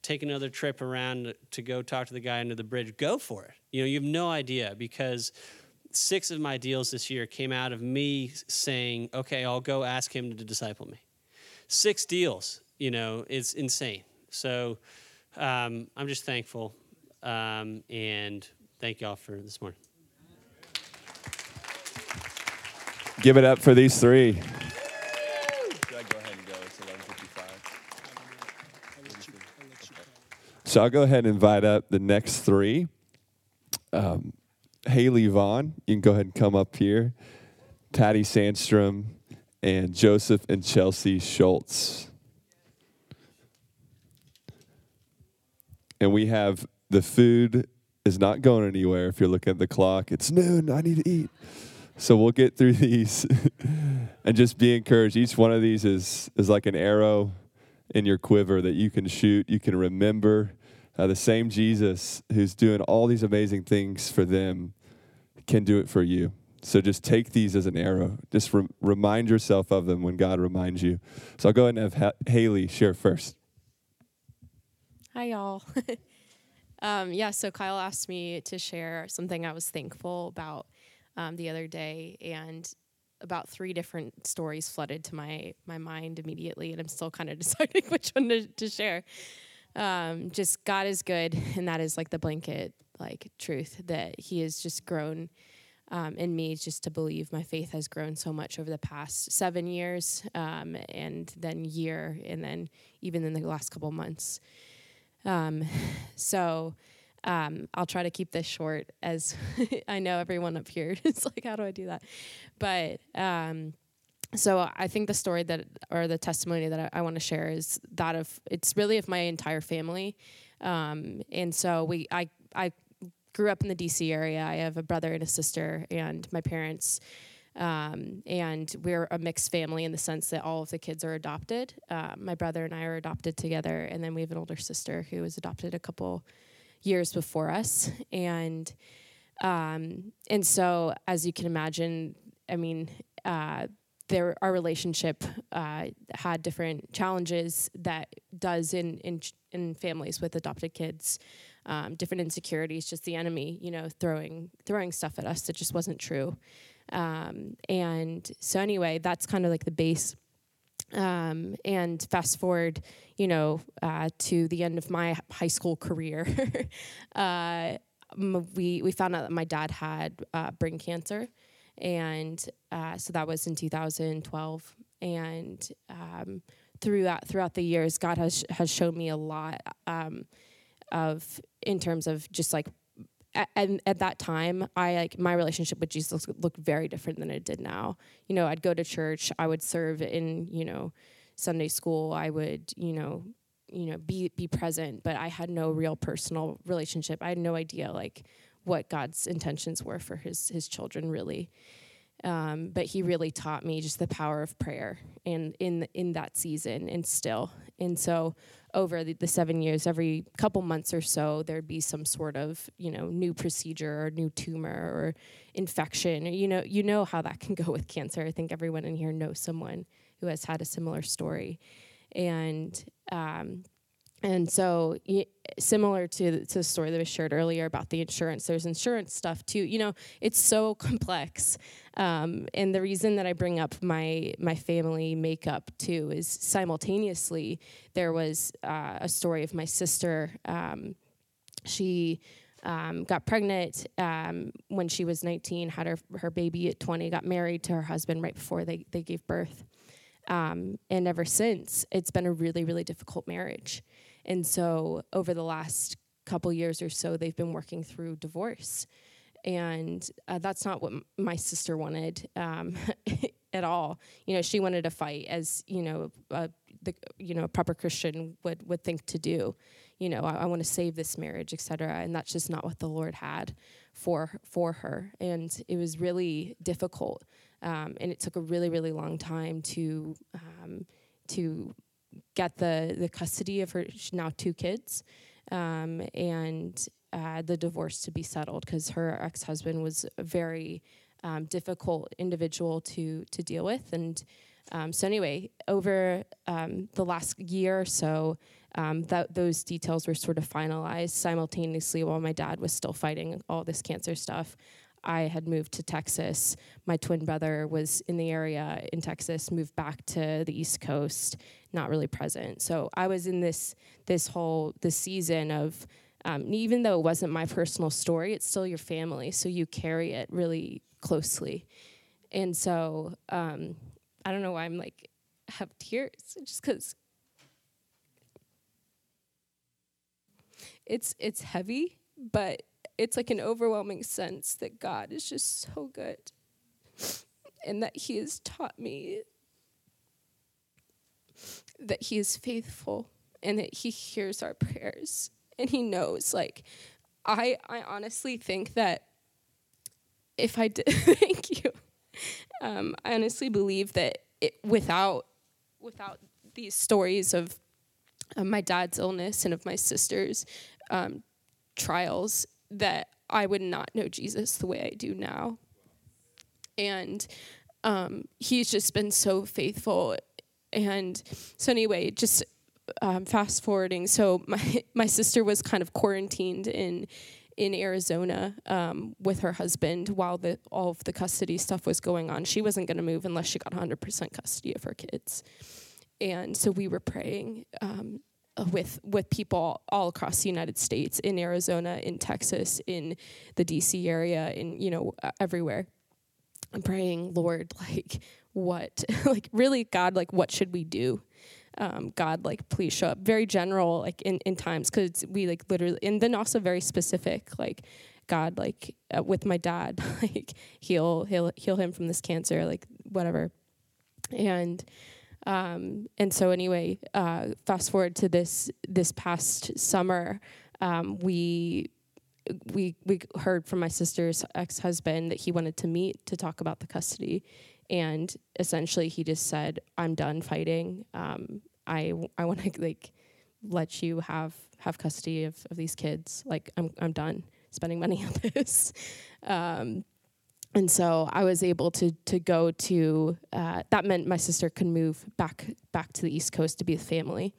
take another trip around to go talk to the guy under the bridge, go for it. You know, you have no idea because six of my deals this year came out of me saying, okay, I'll go ask him to disciple me. Six deals, you know, it's insane. So um, I'm just thankful um, and thank y'all for this morning. Give it up for these three. So I'll go ahead and invite up the next three. Um, Haley Vaughn, you can go ahead and come up here. Patty Sandstrom and Joseph and Chelsea Schultz. And we have the food is not going anywhere if you're looking at the clock. It's noon, I need to eat. So we'll get through these and just be encouraged. Each one of these is is like an arrow in your quiver that you can shoot, you can remember. Uh, the same Jesus who's doing all these amazing things for them can do it for you. So just take these as an arrow. Just re- remind yourself of them when God reminds you. So I'll go ahead and have ha- Haley share first. Hi, y'all. um, yeah, so Kyle asked me to share something I was thankful about um, the other day. And about three different stories flooded to my my mind immediately, and I'm still kind of deciding which one to, to share. Um, just God is good, and that is like the blanket like truth that He has just grown um, in me just to believe my faith has grown so much over the past seven years um, and then year and then even in the last couple months. Um, so um, i'll try to keep this short as i know everyone up here is like how do i do that? But um, so i think the story that or the testimony that i, I want to share is that of it's really of my entire family um, and so we i i grew up in the DC area. I have a brother and a sister, and my parents. Um, and we're a mixed family in the sense that all of the kids are adopted. Uh, my brother and I are adopted together, and then we have an older sister who was adopted a couple years before us. And um, and so, as you can imagine, I mean, uh, our relationship uh, had different challenges that does in in in families with adopted kids um, different insecurities, just the enemy, you know, throwing throwing stuff at us that just wasn't true. Um, and so anyway, that's kind of like the base. Um, and fast forward, you know, uh, to the end of my high school career, uh, we we found out that my dad had uh, brain cancer, and uh, so that was in 2012. And um, throughout throughout the years, God has has shown me a lot. Um, of in terms of just like and at that time i like my relationship with jesus looked very different than it did now you know i'd go to church i would serve in you know sunday school i would you know you know be be present but i had no real personal relationship i had no idea like what god's intentions were for his his children really um, but he really taught me just the power of prayer and in in that season and still and so over the, the, seven years, every couple months or so, there'd be some sort of you know new procedure or new tumor or infection. You know, you know how that can go with cancer. I think everyone in here knows someone who has had a similar story, and um, and so, similar to, to the story that was shared earlier about the insurance, there's insurance stuff too. You know, it's so complex. Um, and the reason that I bring up my my family makeup too is simultaneously there was uh, a story of my sister. Um, she um, got pregnant um, when she was 19, had her her baby at 20, got married to her husband right before they they gave birth. Um, and ever since, it's been a really, really difficult marriage. And so, over the last couple years or so, they've been working through divorce. And uh, that's not what m- my sister wanted um, at all. You know, she wanted to fight as, you know, the, you know, a proper Christian would, would think to do. You know, I, I want to save this marriage, etc. And that's just not what the Lord had for for her. And it was really difficult um, and it took a really really long time to um, to get the the custody of her now two kids um, and uh, the divorce to be settled because her ex husband was a very um, difficult individual to to deal with and. Um, so anyway, over um, the last year or so, that those details were sort of finalized simultaneously while my dad was still fighting all this cancer stuff. I had moved to Texas. My twin brother was in the area in Texas, moved back to the East Coast, not really present. So I was in this this whole this season of um, even though it wasn't my personal story, it's still your family, so you carry it really closely. And so um, I don't know why I'm like have tears, just because it's it's heavy, but it's like an overwhelming sense that God is just so good and that He has taught me that He is faithful and that He hears our prayers and He knows. Like, I, I honestly think that if I did, thank you. Um, I honestly believe that it, without without these stories of, of my dad's illness and of my sister's um, trials that I would not know Jesus the way I do now. And um, he's just been so faithful. And so, anyway, just um, fast forwarding. So, my, my sister was kind of quarantined in in Arizona um, with her husband while the all of the custody stuff was going on. She wasn't going to move unless she got 100% custody of her kids, and so we were praying um, with with people all across the United States, in Arizona, in Texas, in the D.C. area, in you know everywhere. I'm praying, Lord, like what, like really, God, like what should we do? um, God, like, please show up. Very general, like in, in times, because we like literally, and then also very specific, like, God, like uh, with my dad, like heal, heal, heal him from this cancer, like whatever. And, um, and so anyway, uh, fast forward to this this past summer, um, we we we heard from my sister's ex husband that he wanted to meet to talk about the custody, and essentially he just said, "I'm done fighting. Um, I I want to like let you have have custody of, of these kids. Like I'm I'm done spending money on this." And so I was able to to go to. Uh, that meant my sister could move back back to the East Coast to be with family,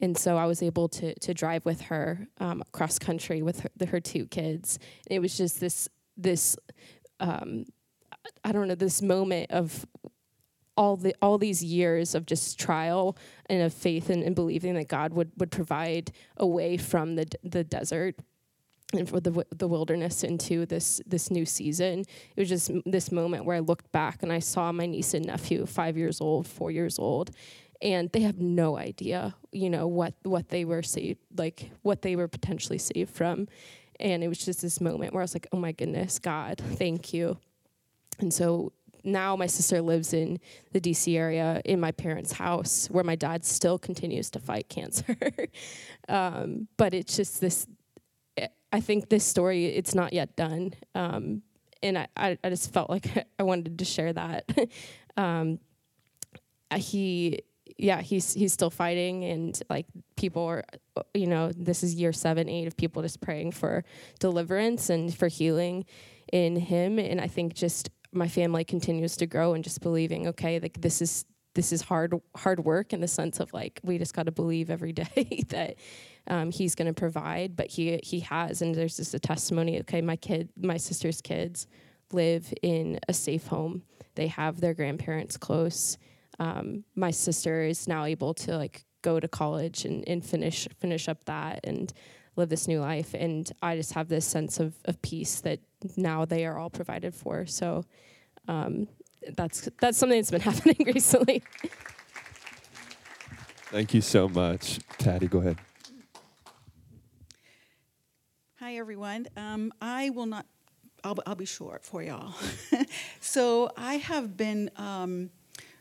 and so I was able to to drive with her um, cross country with her, the, her two kids. It was just this this um, I don't know this moment of all the all these years of just trial and of faith and, and believing that God would would provide a way from the the desert and for the the wilderness into this this new season. It was just this moment where I looked back and I saw my niece and nephew, five years old, four years old, and they have no idea, you know, what what they were saved, like what they were potentially saved from. And it was just this moment where I was like, oh my goodness, God, thank you. And so now my sister lives in the DC area in my parents' house where my dad still continues to fight cancer. um, but it's just this I think this story it's not yet done, um, and I, I, I just felt like I wanted to share that. um, he yeah he's he's still fighting and like people are you know this is year seven eight of people just praying for deliverance and for healing in him and i think just my family continues to grow and just believing okay like this is this is hard hard work in the sense of like we just got to believe every day that um, he's going to provide, but he he has, and there's just a testimony. Okay, my kid, my sister's kids, live in a safe home. They have their grandparents close. Um, my sister is now able to like go to college and, and finish finish up that and live this new life. And I just have this sense of, of peace that now they are all provided for. So um, that's that's something that's been happening recently. Thank you so much. Patty, go ahead. Hi, everyone. Um, I will not, I'll, I'll be short for y'all. so I have been um,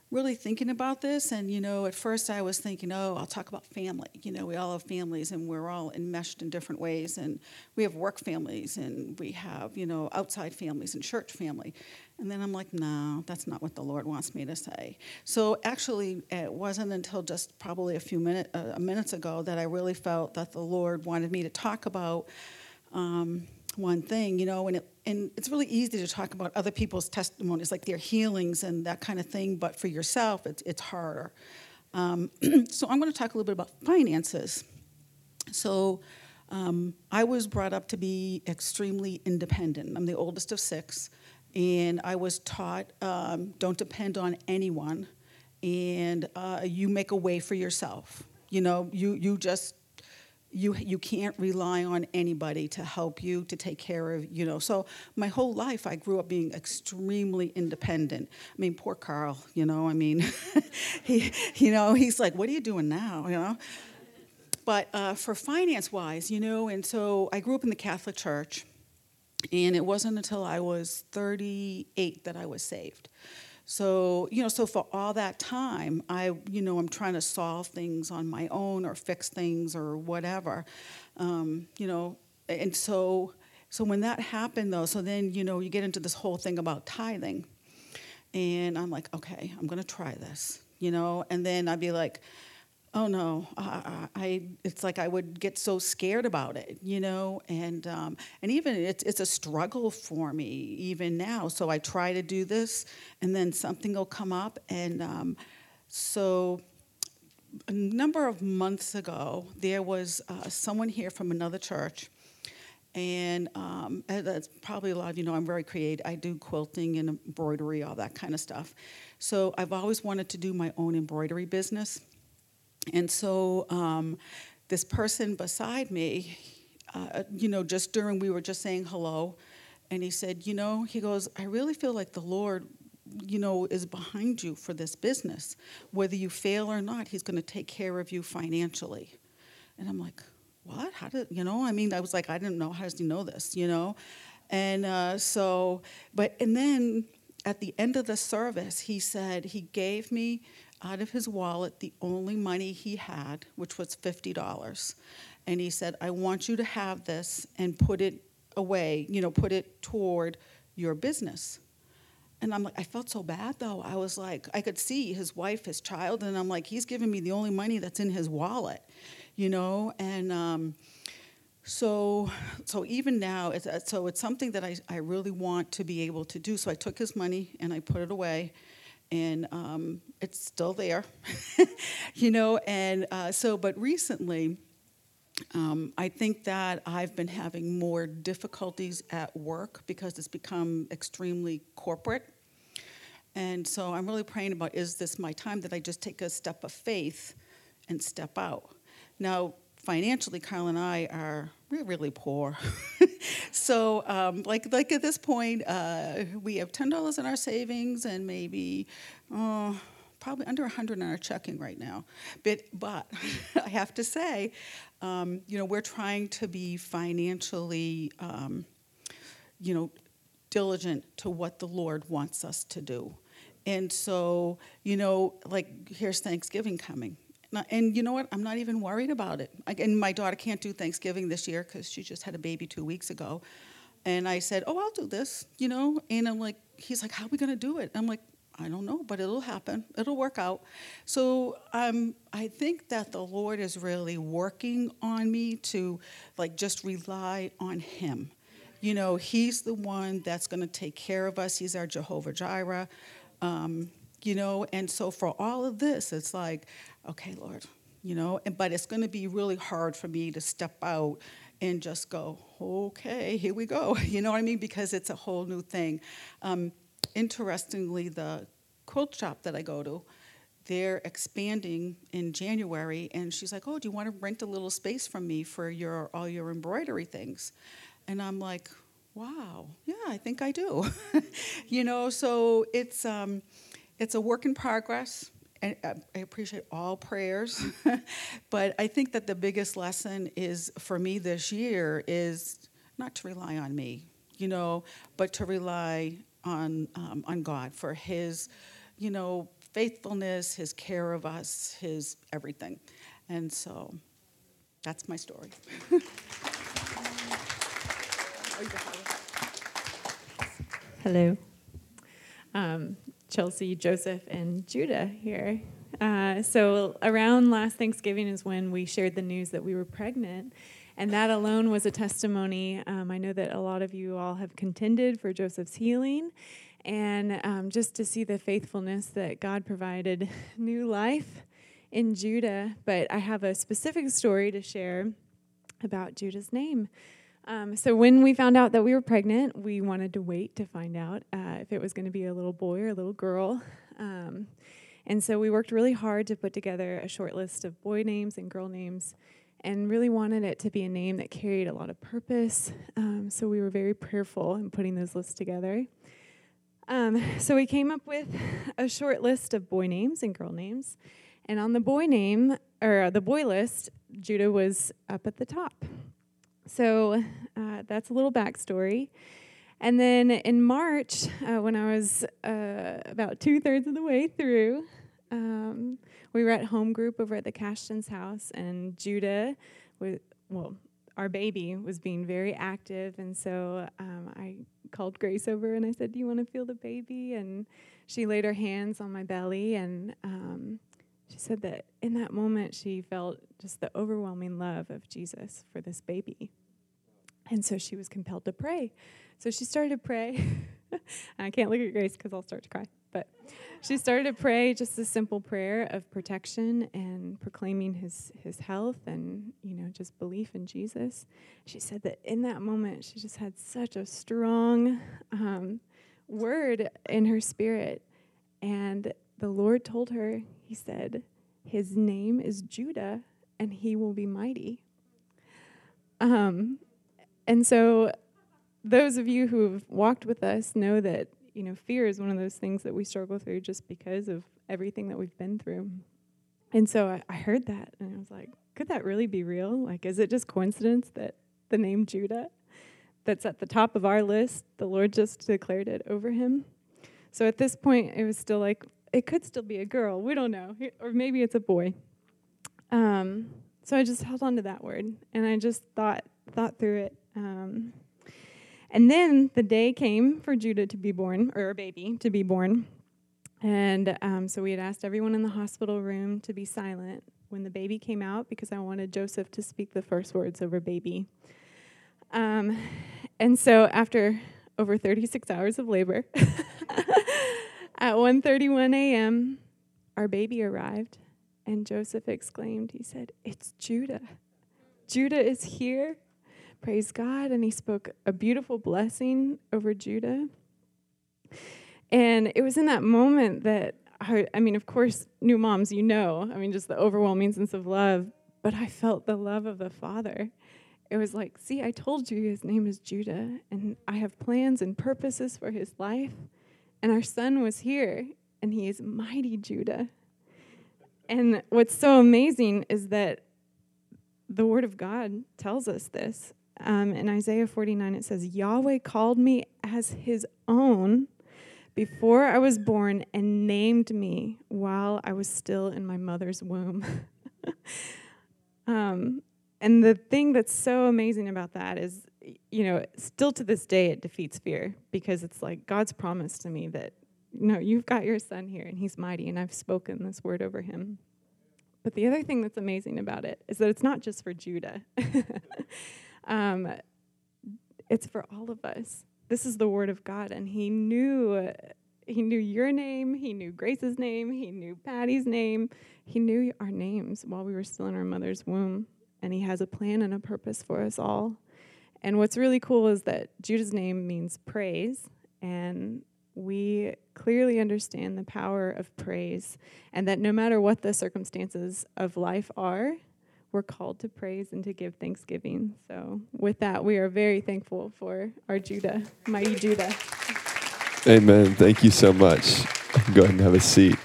really thinking about this, and you know, at first I was thinking, oh, I'll talk about family. You know, we all have families, and we're all enmeshed in different ways, and we have work families, and we have, you know, outside families and church family. And then I'm like, no, that's not what the Lord wants me to say. So actually, it wasn't until just probably a few minute, uh, minutes ago that I really felt that the Lord wanted me to talk about um, one thing, you know, and, it, and it's really easy to talk about other people's testimonies, like their healings and that kind of thing, but for yourself, it's, it's harder. Um, so I'm going to talk a little bit about finances. So um, I was brought up to be extremely independent. I'm the oldest of six, and I was taught um, don't depend on anyone, and uh, you make a way for yourself. You know, you, you just you you can't rely on anybody to help you to take care of you know. So my whole life i grew up being extremely independent. I mean poor carl you know i mean he you know he's like what are you doing now? You know? But uh, for finance wise you know and so i grew up in the catholic church and it wasn't until i was 38 that i was saved so, you know, so for all that time, I, you know, I'm trying to solve things on my own or fix things or whatever, um, you know, and so, so when that happened though, so then, you know, you get into this whole thing about tithing. And I'm like, okay, I'm going to try this, you know, and then I'd be like, oh no, I, I, it's like I would get so scared about it, you know, and um, and even it's it's a struggle for me even now. So I try to do this, and then something will come up, and um, so a number of months ago there was uh, someone here from another church, And um, that's probably a lot of you know I'm very creative. I do quilting and embroidery, all that kind of stuff. So I've always wanted to do my own embroidery business. And so um, this person beside me, uh, you know, just during we were just saying hello, and he said, you know, he goes, I really feel like the Lord you know, is behind you for this business. Whether you fail or not, he's going to take care of you financially. And I'm like, what? How did, you know, I mean, I was like, I didn't know, how does he know this, you know? And uh, so, but, and then at the end of the service, he said he gave me out of his wallet the only money he had, which was $50. And he said, I want you to have this and put it away, you know, put it toward your business. And I'm like, I felt so bad though. I was like, I could see his wife, his child, and I'm like, he's giving me the only money that's in his wallet, you know? And um, so, so even now, it's, uh, so it's something that I, I really want to be able to do. So I took his money and I put it away, and um, it's still there, you know? And uh, so, but recently, um, I think that I've been having more difficulties at work because it's become extremely corporate. And so I'm really praying about is this my time that I just take a step of faith and step out? Now, financially, Carl and I are really, really poor. so, um, like, like at this point, uh, we have $10 in our savings and maybe. Uh, probably under 100 in our checking right now. But, but I have to say, um, you know, we're trying to be financially, um, you know, diligent to what the Lord wants us to do. And so, you know, like here's Thanksgiving coming. And you know what? I'm not even worried about it. And my daughter can't do Thanksgiving this year because she just had a baby two weeks ago. And I said, Oh, I'll do this, you know? And I'm like, He's like, How are we going to do it? I'm like, I don't know, but it'll happen. It'll work out. So um, I think that the Lord is really working on me to like just rely on Him. You know, He's the one that's going to take care of us. He's our Jehovah Jireh. Um, you know, and so for all of this, it's like, okay, Lord, you know, and, but it's going to be really hard for me to step out and just go, okay, here we go. You know what I mean? Because it's a whole new thing. Um, interestingly, the quilt shop that I go to, they're expanding in January, and she's like, "Oh, do you want to rent a little space from me for your all your embroidery things?" And I'm like, "Wow, yeah, I think I do." you know, so it's um, it's a work in progress. And I appreciate all prayers, but I think that the biggest lesson is for me this year is not to rely on me, you know, but to rely on um, on God for His, you know, faithfulness, His care of us, His everything, and so that's my story. Hello. Um, Chelsea, Joseph, and Judah here. Uh, so, around last Thanksgiving is when we shared the news that we were pregnant. And that alone was a testimony. Um, I know that a lot of you all have contended for Joseph's healing. And um, just to see the faithfulness that God provided new life in Judah. But I have a specific story to share about Judah's name. Um, so when we found out that we were pregnant, we wanted to wait to find out uh, if it was going to be a little boy or a little girl. Um, and so we worked really hard to put together a short list of boy names and girl names and really wanted it to be a name that carried a lot of purpose. Um, so we were very prayerful in putting those lists together. Um, so we came up with a short list of boy names and girl names. And on the boy name, or the boy list, Judah was up at the top. So uh, that's a little backstory. And then in March, uh, when I was uh, about two thirds of the way through, um, we were at home group over at the Cashton's house, and Judah was, well, our baby was being very active. And so um, I called Grace over and I said, Do you want to feel the baby? And she laid her hands on my belly, and um, she said that in that moment she felt just the overwhelming love of Jesus for this baby. And so she was compelled to pray. So she started to pray. I can't look at Grace because I'll start to cry. But she started to pray just a simple prayer of protection and proclaiming his, his health and, you know, just belief in Jesus. She said that in that moment, she just had such a strong um, word in her spirit. And the Lord told her, He said, His name is Judah, and he will be mighty. Um, and so, those of you who have walked with us know that you know fear is one of those things that we struggle through just because of everything that we've been through. And so I, I heard that, and I was like, could that really be real? Like, is it just coincidence that the name Judah, that's at the top of our list, the Lord just declared it over him? So at this point, it was still like, it could still be a girl. We don't know. Or maybe it's a boy. Um, so I just held on to that word and I just thought thought through it. Um, and then the day came for Judah to be born, or a baby to be born. And um, so we had asked everyone in the hospital room to be silent when the baby came out because I wanted Joseph to speak the first words over baby. Um, and so after over 36 hours of labor, at 1:31 a.m., our baby arrived and Joseph exclaimed, he said, It's Judah. Judah is here. Praise God. And he spoke a beautiful blessing over Judah. And it was in that moment that I, I mean, of course, new moms, you know, I mean, just the overwhelming sense of love, but I felt the love of the Father. It was like, see, I told you his name is Judah, and I have plans and purposes for his life. And our son was here, and he is mighty Judah. And what's so amazing is that the Word of God tells us this. Um, in Isaiah 49, it says, Yahweh called me as his own before I was born and named me while I was still in my mother's womb. um, and the thing that's so amazing about that is, you know, still to this day, it defeats fear because it's like God's promise to me that no, you've got your son here and he's mighty, and I've spoken this word over him. But the other thing that's amazing about it is that it's not just for Judah, um, it's for all of us. This is the word of God, and he knew. He knew your name. He knew Grace's name. He knew Patty's name. He knew our names while we were still in our mother's womb. And He has a plan and a purpose for us all. And what's really cool is that Judah's name means praise. And we clearly understand the power of praise, and that no matter what the circumstances of life are, we're called to praise and to give thanksgiving. So, with that, we are very thankful for our Judah, mighty Judah. Amen. Thank you so much. Go ahead and have a seat.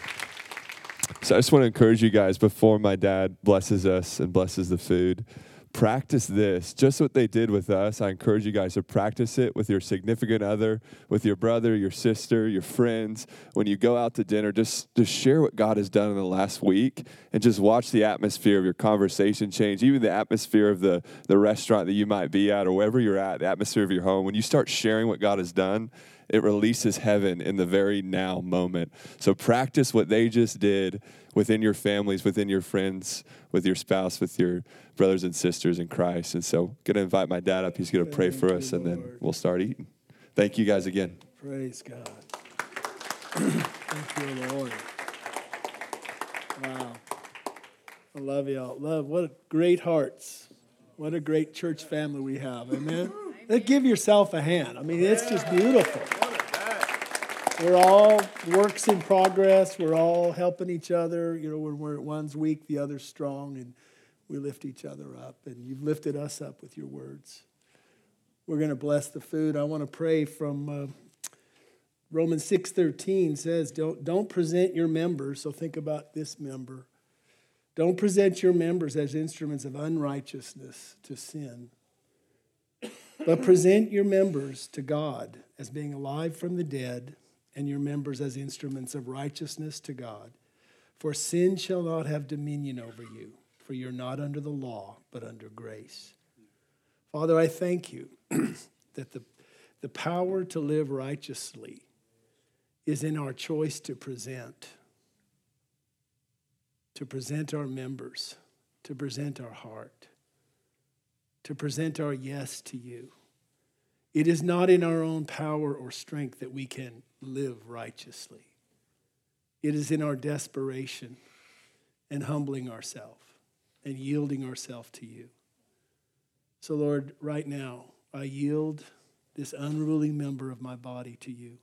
So, I just want to encourage you guys before my dad blesses us and blesses the food practice this. Just what they did with us. I encourage you guys to practice it with your significant other, with your brother, your sister, your friends. When you go out to dinner, just, just share what God has done in the last week and just watch the atmosphere of your conversation change, even the atmosphere of the, the restaurant that you might be at or wherever you're at, the atmosphere of your home. When you start sharing what God has done, it releases heaven in the very now moment. So practice what they just did within your families, within your friends, with your spouse, with your brothers and sisters in Christ. And so, going to invite my dad up. He's going to pray Thank for us, and then we'll start eating. Thank you guys again. Praise God. Thank you, Lord. Wow. I love y'all. Love. What great hearts. What a great church family we have. Amen. Give yourself a hand. I mean, it's just beautiful. We're all works in progress. We're all helping each other. You know, when we're one's weak, the other's strong, and we lift each other up. And you've lifted us up with your words. We're going to bless the food. I want to pray from uh, Romans 6:13 says, "Don't don't present your members." So think about this member. Don't present your members as instruments of unrighteousness to sin but present your members to God as being alive from the dead, and your members as instruments of righteousness to God. For sin shall not have dominion over you, for you're not under the law, but under grace. Father, I thank you that the, the power to live righteously is in our choice to present, to present our members, to present our heart to present our yes to you. It is not in our own power or strength that we can live righteously. It is in our desperation and humbling ourselves and yielding ourselves to you. So, Lord, right now, I yield this unruly member of my body to you.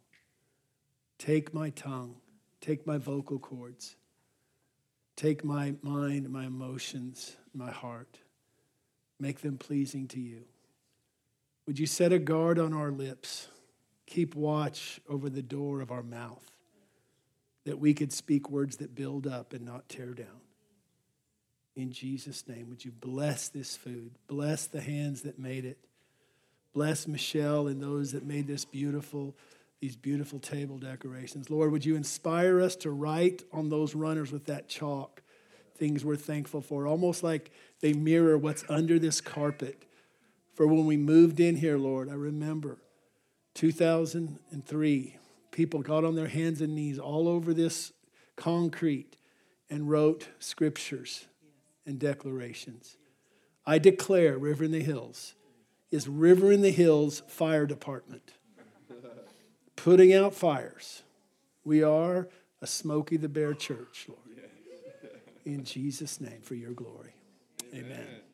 Take my tongue, take my vocal cords, take my mind, my emotions, my heart, make them pleasing to you. Would you set a guard on our lips? Keep watch over the door of our mouth that we could speak words that build up and not tear down. In Jesus' name, would you bless this food? Bless the hands that made it. Bless Michelle and those that made this beautiful, these beautiful table decorations. Lord, would you inspire us to write on those runners with that chalk things we're thankful for, almost like they mirror what's under this carpet. For when we moved in here, Lord, I remember 2003, people got on their hands and knees all over this concrete and wrote scriptures and declarations. I declare River in the Hills is River in the Hills Fire Department, putting out fires. We are a Smokey the Bear church, Lord. In Jesus' name, for your glory. Amen. Amen.